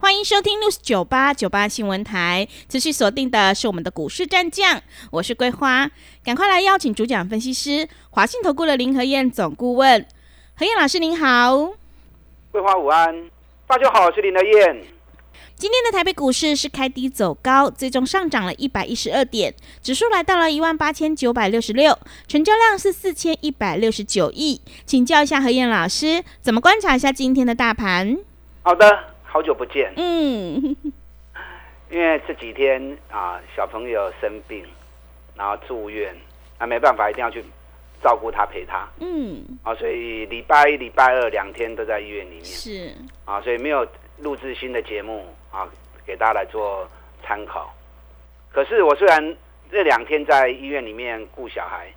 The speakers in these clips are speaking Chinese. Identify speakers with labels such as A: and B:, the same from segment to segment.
A: 欢迎收听 news 九八九八新闻台，持续锁定的是我们的股市战将，我是桂花，赶快来邀请主讲分析师华信投顾的林和燕总顾问，何燕老师您好，
B: 桂花午安，大家好，我是林和燕。
A: 今天的台北股市是开低走高，最终上涨了一百一十二点，指数来到了一万八千九百六十六，成交量是四千一百六十九亿，请教一下何燕老师，怎么观察一下今天的大盘？
B: 好的。好久不见，
A: 嗯，
B: 因为这几天啊，小朋友生病，然后住院，那没办法，一定要去照顾他，陪他，
A: 嗯，
B: 啊，所以礼拜一、礼拜二两天都在医院里面，
A: 是，
B: 啊，所以没有录制新的节目啊，给大家来做参考。可是我虽然这两天在医院里面顾小孩。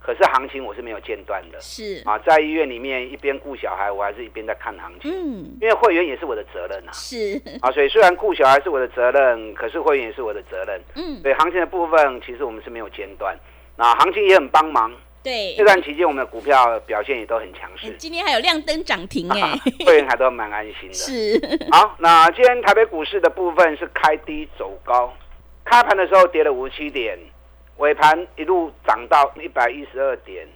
B: 可是行情我是没有间断的，
A: 是。
B: 啊，在医院里面一边顾小孩，我还是一边在看行情，
A: 嗯，
B: 因为会员也是我的责任啊，
A: 是。
B: 啊，所以虽然顾小孩是我的责任，可是会员也是我的责任，
A: 嗯，
B: 所以行情的部分其实我们是没有间断，那行情也很帮忙，
A: 对，
B: 这段期间我们的股票表现也都很强势，
A: 今天还有亮灯涨停哎，
B: 会员还都蛮安心的，
A: 是。
B: 好，那今天台北股市的部分是开低走高，开盘的时候跌了五十七点。尾盘一路涨到一百一十二点，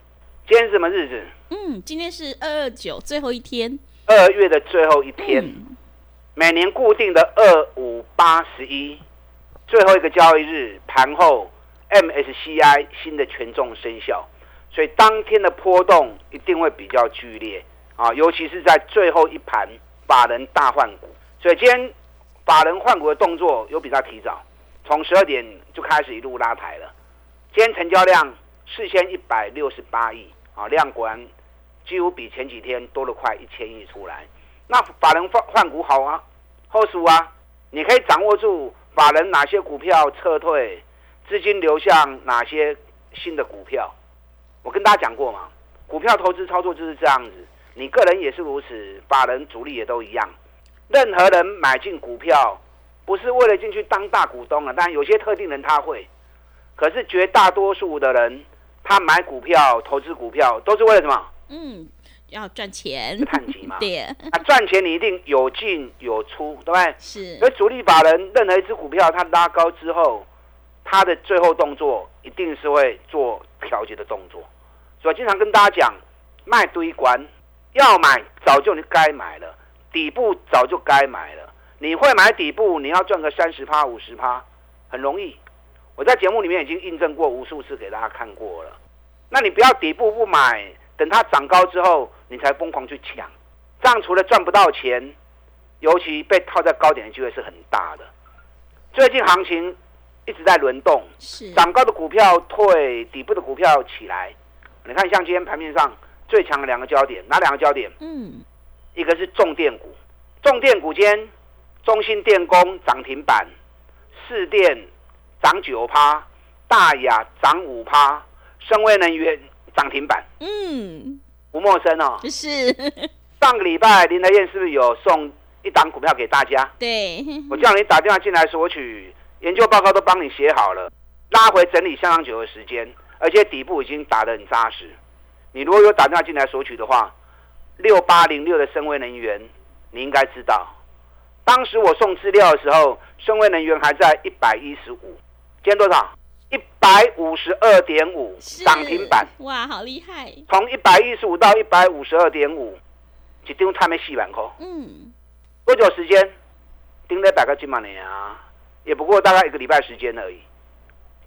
B: 今天是什么日子？
A: 嗯，今天是二二九最后一天，
B: 二月的最后一天，每年固定的二五八十一，最后一个交易日盘后，MSCI 新的权重生效，所以当天的波动一定会比较剧烈啊，尤其是在最后一盘，法人大换股，所以今天法人换股的动作有比较提早，从十二点就开始一路拉抬了。今天成交量四千一百六十八亿啊，量果然几乎比前几天多了快一千亿出来。那法人换换股好啊，后数啊，你可以掌握住法人哪些股票撤退，资金流向哪些新的股票。我跟大家讲过嘛，股票投资操作就是这样子，你个人也是如此，法人主力也都一样。任何人买进股票，不是为了进去当大股东啊，但有些特定人他会。可是绝大多数的人，他买股票、投资股票都是为了什么？
A: 嗯，要赚钱，
B: 探底嘛。
A: 对。
B: 啊，赚钱你一定有进有出，对不对？
A: 是。
B: 所以主力法人任何一只股票，它拉高之后，它的最后动作一定是会做调节的动作。所以经常跟大家讲，卖堆关，要买早就你该买了，底部早就该买了。你会买底部，你要赚个三十趴、五十趴，很容易。我在节目里面已经印证过无数次，给大家看过了。那你不要底部不买，等它涨高之后，你才疯狂去抢。这样除了赚不到钱，尤其被套在高点的机会是很大的。最近行情一直在轮动，涨高的股票退，底部的股票起来。你看，像今天盘面上最强的两个焦点，哪两个焦点？
A: 嗯，
B: 一个是重电股，重电股间，中心电工涨停板，四电。涨九趴，大雅涨五趴，深威能源涨停板。
A: 嗯，
B: 不陌生哦。
A: 是。
B: 上个礼拜林德燕是不是有送一档股票给大家？
A: 对。
B: 我叫你打电话进来索取研究报告，都帮你写好了，拉回整理相当久的时间，而且底部已经打得很扎实。你如果有打电话进来索取的话，六八零六的深威能源，你应该知道，当时我送资料的时候，深威能源还在一百一十五。今天多少？一百五十二点五，涨停板。
A: 哇，好厉害！
B: 从一百一十五到一百五十二点五，一丢太没细板扣。
A: 嗯，
B: 多久时间？盯了百个金马年啊，也不过大概一个礼拜时间而已。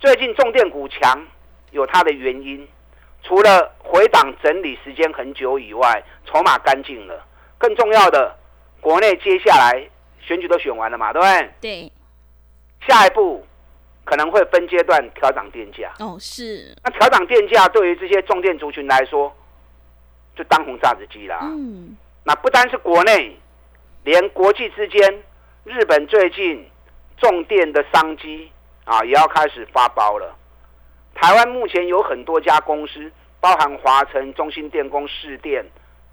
B: 最近重电股强，有它的原因，除了回档整理时间很久以外，筹码干净了。更重要的，国内接下来选举都选完了嘛，对不对？
A: 对。
B: 下一步。可能会分阶段调涨电价
A: 哦，是。
B: 那调涨电价对于这些重电族群来说，就当红炸子鸡啦。
A: 嗯。
B: 那不单是国内，连国际之间，日本最近重电的商机啊，也要开始发包了。台湾目前有很多家公司，包含华晨、中兴电工、市电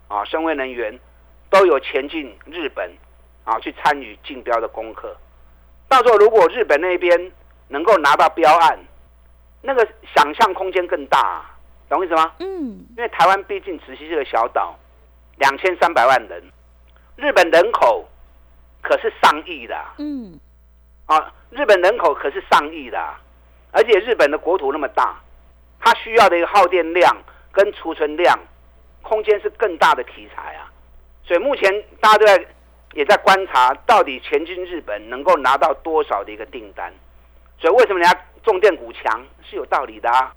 B: 啊、深威能源，都有前进日本啊去参与竞标的功课。到时候如果日本那边能够拿到标案，那个想象空间更大，懂我意思吗？
A: 嗯，
B: 因为台湾毕竟只是这个小岛，两千三百万人，日本人口可是上亿的啊
A: 嗯，
B: 啊！日本人口可是上亿的啊，而且日本的国土那么大，它需要的一个耗电量跟储存量空间是更大的题材啊。所以目前大家都在也在观察，到底前进日本能够拿到多少的一个订单。所以为什么人家重电股强是有道理的啊？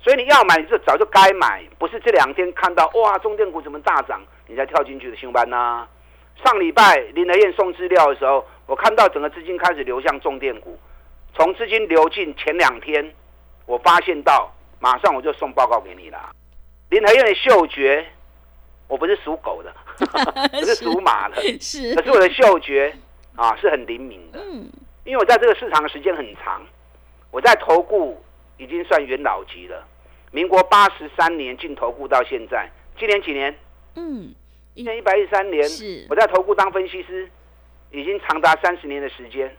B: 所以你要买，你就早就该买，不是这两天看到哇中电股怎么大涨，你才跳进去的新班呐、上礼拜林德燕送资料的时候，我看到整个资金开始流向重电股，从资金流进前两天，我发现到马上我就送报告给你了。林德燕的嗅觉，我不是属狗的，不是属马的，
A: 是
B: 可，是我的嗅觉啊是很灵敏的。
A: 嗯，
B: 因为我在这个市场的时间很长，我在投顾已经算元老级了。民国八十三年进投顾到现在，今年几年？
A: 嗯，
B: 今年一百一十三年。
A: 是
B: 我在投顾当分析师，已经长达三十年的时间。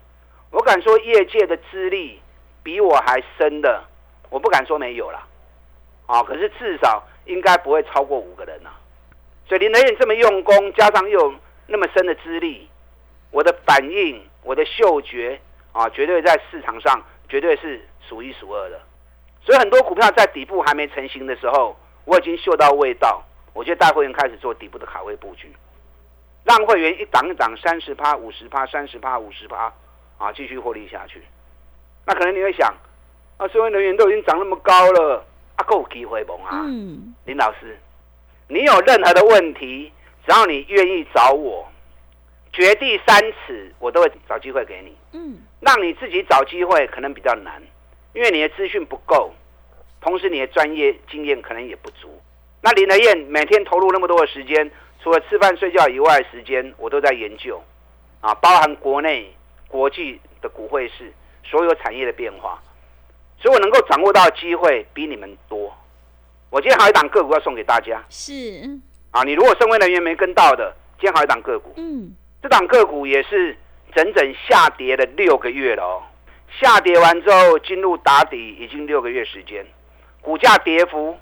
B: 我敢说，业界的资历比我还深的，我不敢说没有啦。啊，可是至少应该不会超过五个人啊。所以林德燕这么用功，加上又有那么深的资历，我的反应、我的嗅觉啊，绝对在市场上绝对是数一数二的。所以很多股票在底部还没成型的时候，我已经嗅到味道，我就带会员开始做底部的卡位布局，让会员一档一档三十趴、五十趴、三十趴、五十趴啊，继续获利下去。那可能你会想，啊，社会能源都已经涨那么高了，啊，够有机会不啊？
A: 嗯，
B: 林老师，你有任何的问题，只要你愿意找我，掘地三尺，我都会找机会给你。
A: 嗯，
B: 让你自己找机会可能比较难，因为你的资讯不够，同时你的专业经验可能也不足。那林德燕每天投入那么多的时间，除了吃饭睡觉以外的时间，我都在研究，啊，包含国内、国际的股汇市所有产业的变化，所以我能够掌握到的机会比你们多。我今天还有一档个股要送给大家
A: 是，
B: 啊！你如果身为人员没跟到的，今天还有一档个股，
A: 嗯，
B: 这档个股也是整整下跌了六个月了哦。下跌完之后进入打底已经六个月时间，股价跌幅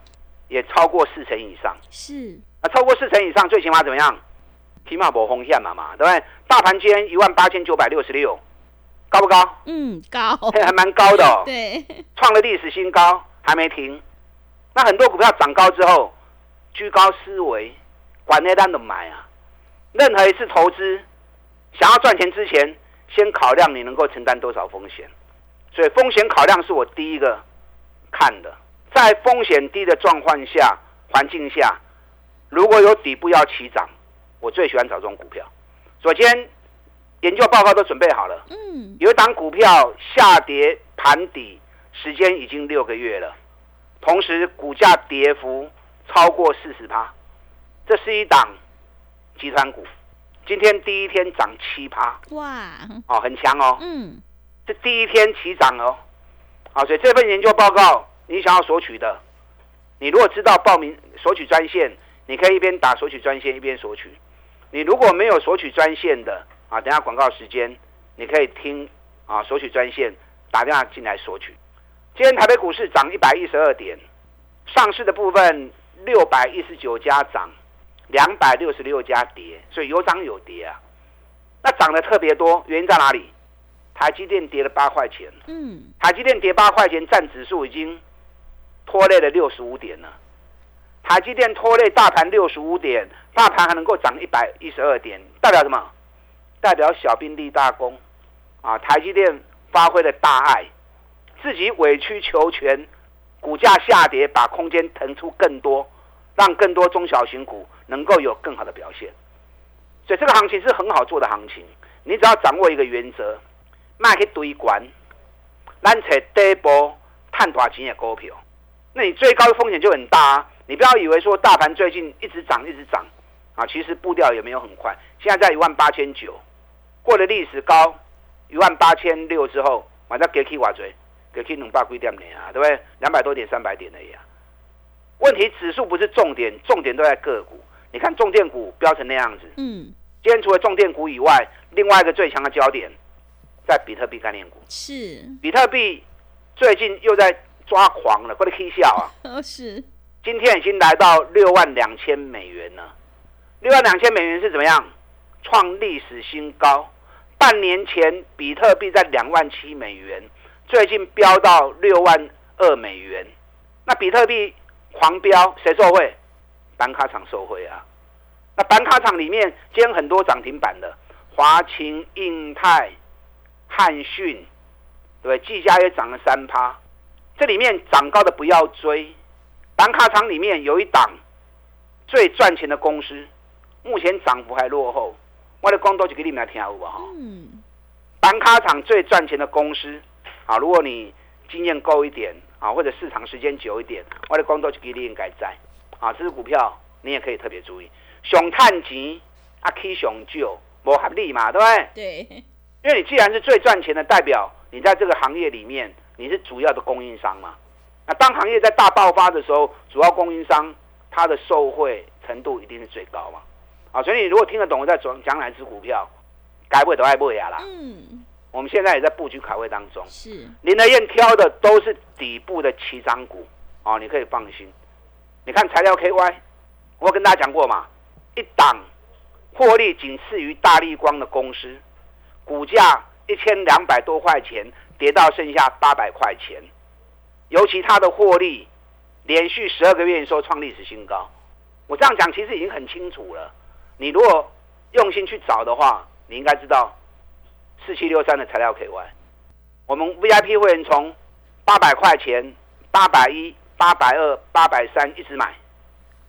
B: 也超过四成以上。
A: 是，
B: 啊，超过四成以上，最起码怎么样？起码没风险嘛嘛，对不对？大盘今天一万八千九百六十六，高不高？
A: 嗯，高，
B: 嘿还蛮高的哦，
A: 对，
B: 创了历史新高，还没停。那很多股票涨高之后，居高思维，管内单的买啊。任何一次投资，想要赚钱之前，先考量你能够承担多少风险。所以风险考量是我第一个看的。在风险低的状况下、环境下，如果有底部要起涨，我最喜欢找这种股票。首先，研究报告都准备好了。
A: 嗯，
B: 有一档股票下跌盘底，时间已经六个月了，同时股价跌幅超过四十趴，这是一档集团股，今天第一天涨七趴，
A: 哇，
B: 哦，很强哦，
A: 嗯，
B: 这第一天起涨哦，啊，所以这份研究报告你想要索取的，你如果知道报名索取专线，你可以一边打索取专线一边索取。你如果没有索取专线的啊，等下广告时间你可以听啊索取专线打电话进来索取。今天台北股市涨一百一十二点，上市的部分六百一十九家涨，两百六十六家跌，所以有涨有跌啊。那涨得特别多，原因在哪里？台积电跌了八块钱，
A: 嗯，
B: 台积电跌八块钱，占指数已经拖累了六十五点了。台积电拖累大盘六十五点，大盘还能够涨一百一十二点，代表什么？代表小兵立大功啊！台积电发挥了大爱，自己委曲求全，股价下跌，把空间腾出更多，让更多中小型股能够有更好的表现。所以这个行情是很好做的行情，你只要掌握一个原则，卖去堆关，咱找底部探大钱的股票，那你最高的风险就很大啊！你不要以为说大盘最近一直涨一直涨啊，其实步调也没有很快，现在在一万八千九，过了历史高一万八千六之后，我再给起瓦追给 K 两百几点点啊，对不对？两百多点、三百点而已啊。问题指数不是重点，重点都在个股。你看重电股飙成那样子，
A: 嗯，
B: 今天除了重电股以外，另外一个最强的焦点在比特币概念股。
A: 是，
B: 比特币最近又在抓狂了，快点 K 笑啊！
A: 哦是，
B: 今天已经来到六万两千美元了。六万两千美元是怎么样？创历史新高。半年前比特币在两万七美元，最近飙到六万二美元。那比特币狂飙，谁受惠？板卡厂受惠啊。那板卡厂里面今天很多涨停板的，华勤、印泰、汉讯，对，技嘉也涨了三趴。这里面涨高的不要追。板卡厂里面有一档最赚钱的公司，目前涨幅还落后。我的光都就给你们来听好不好？
A: 嗯，
B: 板卡厂最赚钱的公司，啊，如果你经验够一点啊，或者市场时间久一点，我的光都就给你应该在啊，这支股票你也可以特别注意。熊探钱啊，K 熊救，不合理嘛，对不对？
A: 对，
B: 因为你既然是最赚钱的，代表你在这个行业里面你是主要的供应商嘛。那当行业在大爆发的时候，主要供应商它的受惠程度一定是最高嘛。啊，所以你如果听得懂我在讲讲哪只股票，该不会都爱不会啦。
A: 嗯，
B: 我们现在也在布局卡位当中。
A: 是，
B: 林德燕挑的都是底部的起涨股，啊，你可以放心。你看材料 KY，我跟大家讲过嘛，一档获利仅次于大力光的公司，股价一千两百多块钱跌到剩下八百块钱，尤其它的获利连续十二个月收创历史新高。我这样讲其实已经很清楚了。你如果用心去找的话，你应该知道四七六三的材料 KY，我们 VIP 会员从八百块钱、八百一、八百二、八百三一直买，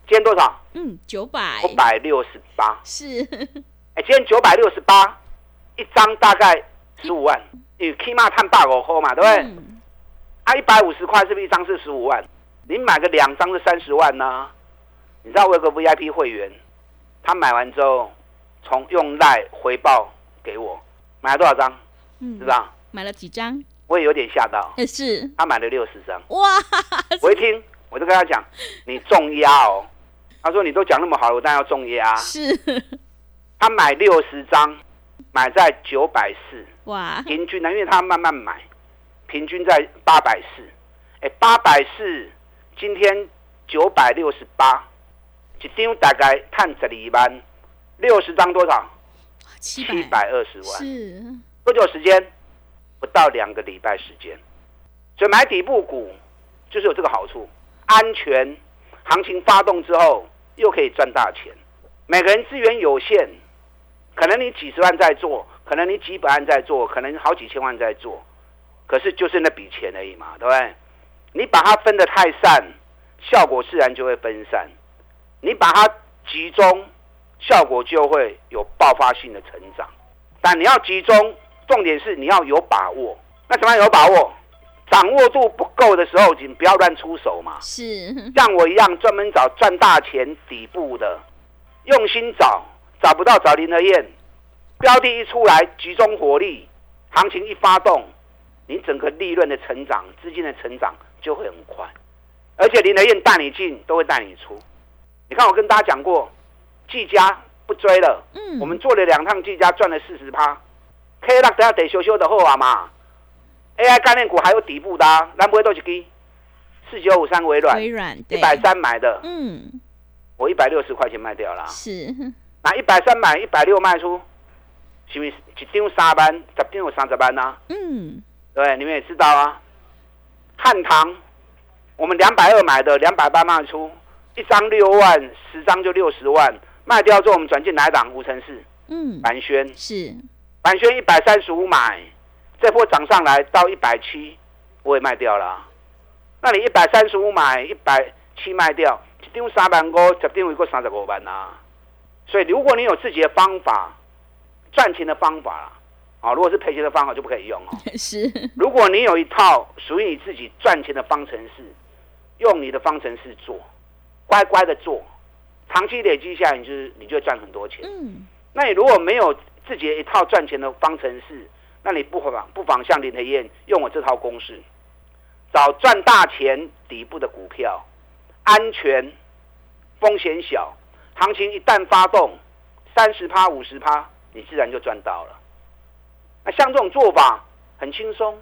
B: 今天多少？
A: 嗯，九百，
B: 九百六十八。
A: 是，
B: 哎，今天九百六十八，一张大概十五万，你起码探八五块嘛，对不对？
A: 嗯
B: 啊，一百五十块是不是一张是十五万？你买个两张是三十万呢、你知道我有个 VIP 会员，他买完之后从用赖回报给我，买了多少张？
A: 嗯
B: 知道？
A: 买了几张？
B: 我也有点吓到，
A: 也是，
B: 他买了六十张。
A: 哇，
B: 我一听，我就跟他讲，你重压哦。他说你都讲那么好了，我当然要重压。
A: 是，
B: 他买六十张，买在九百四，
A: 哇，
B: 平均呢，因为他慢慢买，平均在八百四。哎，八百四，今天九百六十八，一张大概探十二万，六十张多少？
A: 七
B: 七百二十万。
A: 是，
B: 多久时间？不到两个礼拜时间。所以买底部股就是有这个好处，安全，行情发动之后又可以赚大钱。每个人资源有限，可能你几十万在做，可能你几百万在做，可能好几千万在做，可是就是那笔钱而已嘛，对不对？你把它分得太散，效果自然就会分散；你把它集中，效果就会有爆发性的成长。但你要集中，重点是你要有把握。那怎么样有把握？掌握度不够的时候，请不要乱出手嘛。
A: 是，
B: 像我一样专门找赚大钱底部的，用心找，找不到找林德燕。标的一出来，集中火力，行情一发动，你整个利润的成长、资金的成长就会很快。而且林德燕带你进，都会带你出。你看我跟大家讲过，技嘉不追了，
A: 嗯，
B: 我们做了两趟技嘉，赚了四十趴。K 六等下得修修的后啊嘛。AI 概念股还有底部的、啊，蓝不会都是基，四九五三微软，
A: 微软，
B: 一百，三买的，
A: 嗯，
B: 我一百六十块钱卖掉了。
A: 是，
B: 那一百三买，一百六卖出，是不是一张三班，十张有三十万呐、
A: 嗯，
B: 对？你们也知道啊。汉唐，我们两百二买的，两百八卖出，一张六万，十张就六十万，卖掉之后我们转进哪一档？五成四，
A: 嗯，
B: 蓝轩，
A: 是，
B: 凡轩一百三十五买，这波涨上来到一百七，我也卖掉了啊。那你一百三十五买，一百七卖掉，一张三万五，十张有个三十五万啊。所以如果你有自己的方法，赚钱的方法啦，啊，如果是赔钱的方法就不可以用哦。
A: 是，
B: 如果你有一套属于你自己赚钱的方程式，用你的方程式做，乖乖的做，长期累积下来，你就是你就会赚很多钱。
A: 嗯，
B: 那你如果没有自己一套赚钱的方程式，那你不妨不妨像林德燕用我这套公式，找赚大钱底部的股票，安全，风险小，行情一旦发动，三十趴、五十趴，你自然就赚到了。那像这种做法很轻松，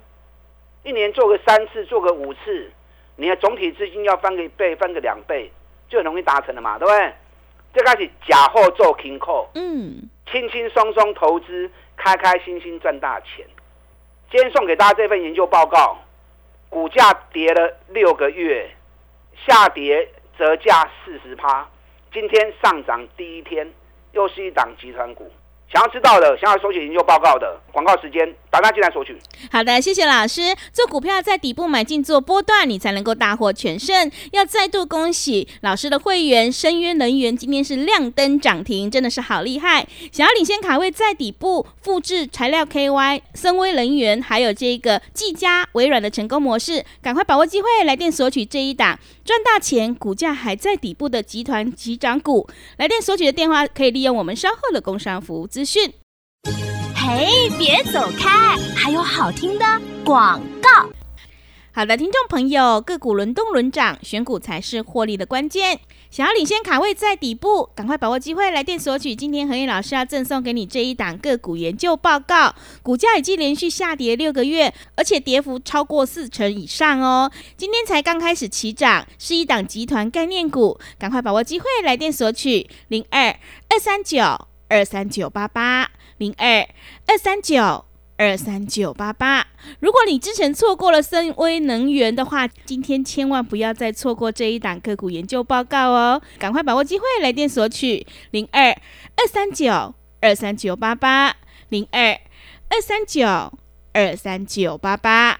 B: 一年做个三次，做个五次，你的总体资金要翻个一倍、翻个两倍，就很容易达成了嘛，对不对？这开始假货做轻扣，
A: 嗯，
B: 轻轻松松投资，开开心心赚大钱。今天送给大家这份研究报告，股价跌了六个月，下跌折价四十趴，今天上涨第一天，又是一档集团股。想要知道的，想要索取研究报告的，广告时间，打电进来索取。
A: 好的，谢谢老师。做股票在底部买进做波段，你才能够大获全胜。要再度恭喜老师的会员深渊能源今天是亮灯涨停，真的是好厉害。想要领先卡位在底部复制材料 KY、森威能源，还有这个技嘉、微软的成功模式，赶快把握机会来电索取这一档赚大钱、股价还在底部的集团集涨股。来电索取的电话可以利用我们稍后的工商服务资讯。
C: 嘿，别走开，还有好听的广告。
A: 好的，听众朋友，个股轮动轮涨，选股才是获利的关键。想要领先卡位在底部，赶快把握机会来电索取。今天何燕老师要赠送给你这一档个股研究报告，股价已经连续下跌六个月，而且跌幅超过四成以上哦。今天才刚开始起涨，是一档集团概念股，赶快把握机会来电索取零二二三九二三九八八零二二三九。二三九八八。如果你之前错过了森威能源的话，今天千万不要再错过这一档个股研究报告哦！赶快把握机会来电索取零二二三九二三九八八零二二三九二三九八八。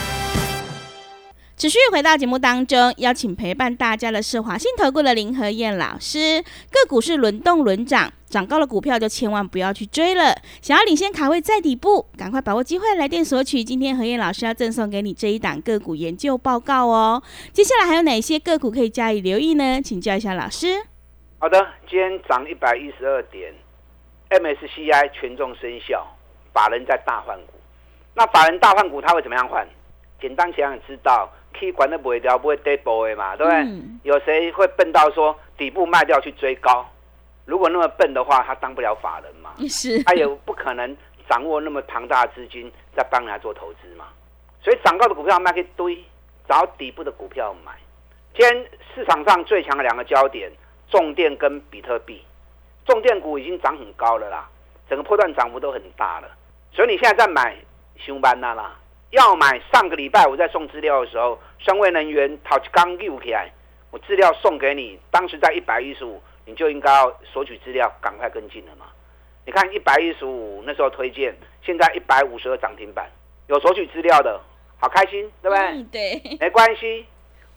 A: 持续回到节目当中，邀请陪伴大家的是华信投顾的林和燕老师。个股是轮动轮涨，涨高了股票就千万不要去追了。想要领先卡位在底部，赶快把握机会来电索取。今天何燕老师要赠送给你这一档个股研究报告哦。接下来还有哪些个股可以加以留意呢？请教一下老师。
B: 好的，今天涨一百一十二点，MSCI 权重生效，法人在大换股。那法人大换股，他会怎么样换？简单想想知道。K 管的不会掉，不会跌波的嘛，对不对？有谁会笨到说底部卖掉去追高？如果那么笨的话，他当不了法人嘛。
A: 是，
B: 他也不可能掌握那么庞大的资金在帮人家做投资嘛。所以涨高的股票卖一堆，找底部的股票买。今天市场上最强的两个焦点，重电跟比特币。重电股已经涨很高了啦，整个波段涨幅都很大了。所以你现在在买，熊班那啦。要买上个礼拜我在送资料的时候，双位能源淘刚六起来，我资料送给你，当时在一百一十五，你就应该要索取资料，赶快跟进了嘛。你看一百一十五那时候推荐，现在一百五十二涨停板，有索取资料的，好开心，对不对？
A: 对，
B: 没关系，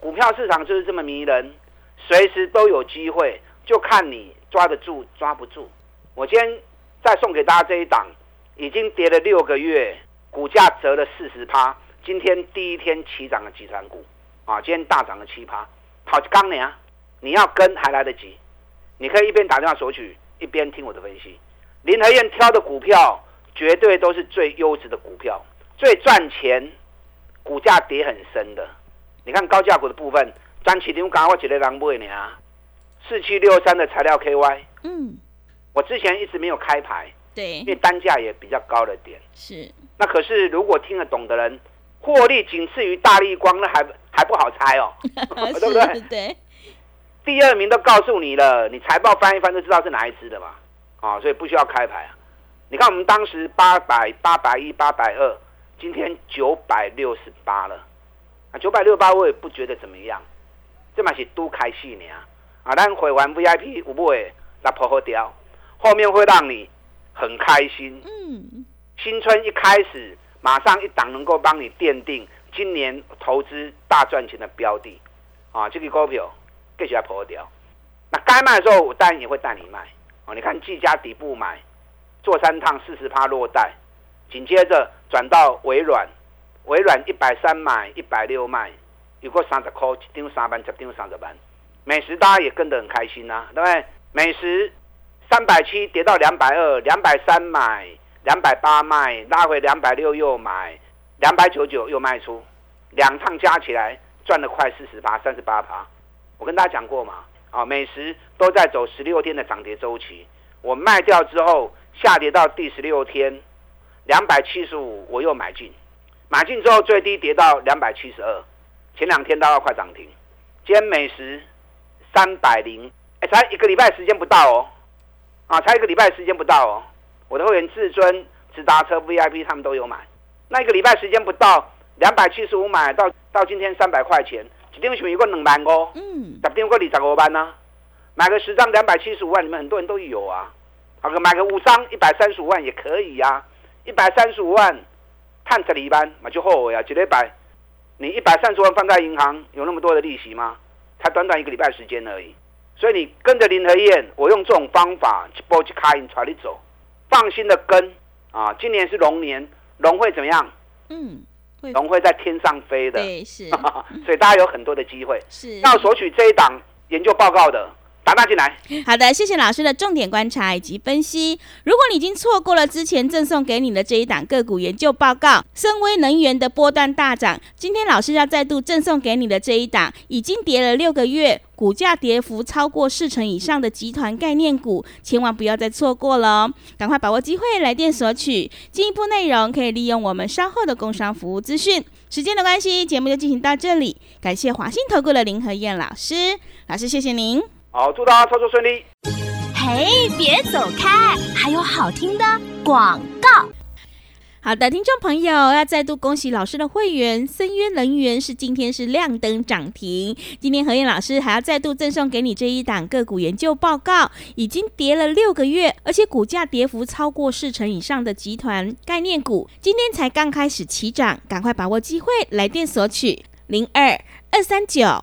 B: 股票市场就是这么迷人，随时都有机会，就看你抓得住抓不住。我今天再送给大家这一档，已经跌了六个月。股价折了四十趴，今天第一天起涨的集团股，啊，今天大涨了七趴，好刚你啊！你要跟还来得及，你可以一边打电话索取，一边听我的分析。林和燕挑的股票绝对都是最优质的股票，最赚钱，股价跌很深的。你看高价股的部分，张启林刚我几个人买呢啊？四七六三的材料 KY，嗯，我之前一直没有开牌。
A: 对，因
B: 为单价也比较高了点。
A: 是，
B: 那可是如果听得懂的人，获利仅次于大力光，那还还不好猜哦，对不对？
A: 对。
B: 第二名都告诉你了，你财报翻一翻就知道是哪一支的嘛。啊，所以不需要开牌啊。你看我们当时八百、八百一、八百二，今天九百六十八了。啊，九百六十八我也不觉得怎么样，这嘛是都开戏呢。啊，咱会员 VIP 有不会来破好掉，后面会让你。很开心，嗯，新春一开始，马上一档能够帮你奠定今年投资大赚钱的标的，啊，这个股票继续要破掉。那该卖的时候，我当然也会带你卖。哦，你看技嘉底部买，做三趟四十趴落袋，紧接着转到微软，微软一百三买，一百六卖，有个三十块，一张三万，十张三十万。美食大家也跟得很开心呐，对不对？美食三百七跌到两百二，两百三买，两百八卖，拉回两百六又买，两百九九又卖出，两趟加起来赚了快四十八，三十八趴。我跟大家讲过嘛，啊，美食都在走十六天的涨跌周期，我卖掉之后下跌到第十六天，两百七十五我又买进，买进之后最低跌到两百七十二，前两天都要快涨停，今天美食。三百零，哎，才一个礼拜时间不到哦，啊，才一个礼拜时间不到哦。我的会员至尊、直达车、VIP 他们都有买，那一个礼拜时间不到，两百七十五买到到今天三百块钱，几天选一个两万哦，嗯，十天过二十五万呢，买个十张两百七十五万，你们很多人都有啊，好个买个五张一百三十五万也可以呀，一百三十五万，探十里班买就后悔啊，几礼拜，你一百三十万放在银行有那么多的利息吗？才短短一个礼拜时间而已，所以你跟着林和燕，我用这种方法去波去卡引传你走，放心的跟啊！今年是龙年，龙会怎么样？嗯，龙会在天上飞的，
A: 对，是，
B: 所以大家有很多的机会，
A: 是
B: 要索取这一档研究报告的。拉进来。
A: 好的，谢谢老师的重点观察以及分析。如果你已经错过了之前赠送给你的这一档个股研究报告，深威能源的波段大涨，今天老师要再度赠送给你的这一档，已经跌了六个月，股价跌幅超过四成以上的集团概念股，千万不要再错过了，赶快把握机会来电索取。进一步内容可以利用我们稍后的工商服务资讯。时间的关系，节目就进行到这里，感谢华信投顾的林和燕老师，老师谢谢您。
B: 好，祝大家操作顺利。
C: 嘿，别走开，还有好听的广告。
A: 好的，听众朋友，要再度恭喜老师的会员深渊能源是今天是亮灯涨停。今天何燕老师还要再度赠送给你这一档个股研究报告，已经跌了六个月，而且股价跌幅超过四成以上的集团概念股，今天才刚开始起涨，赶快把握机会，来电索取零二二三九。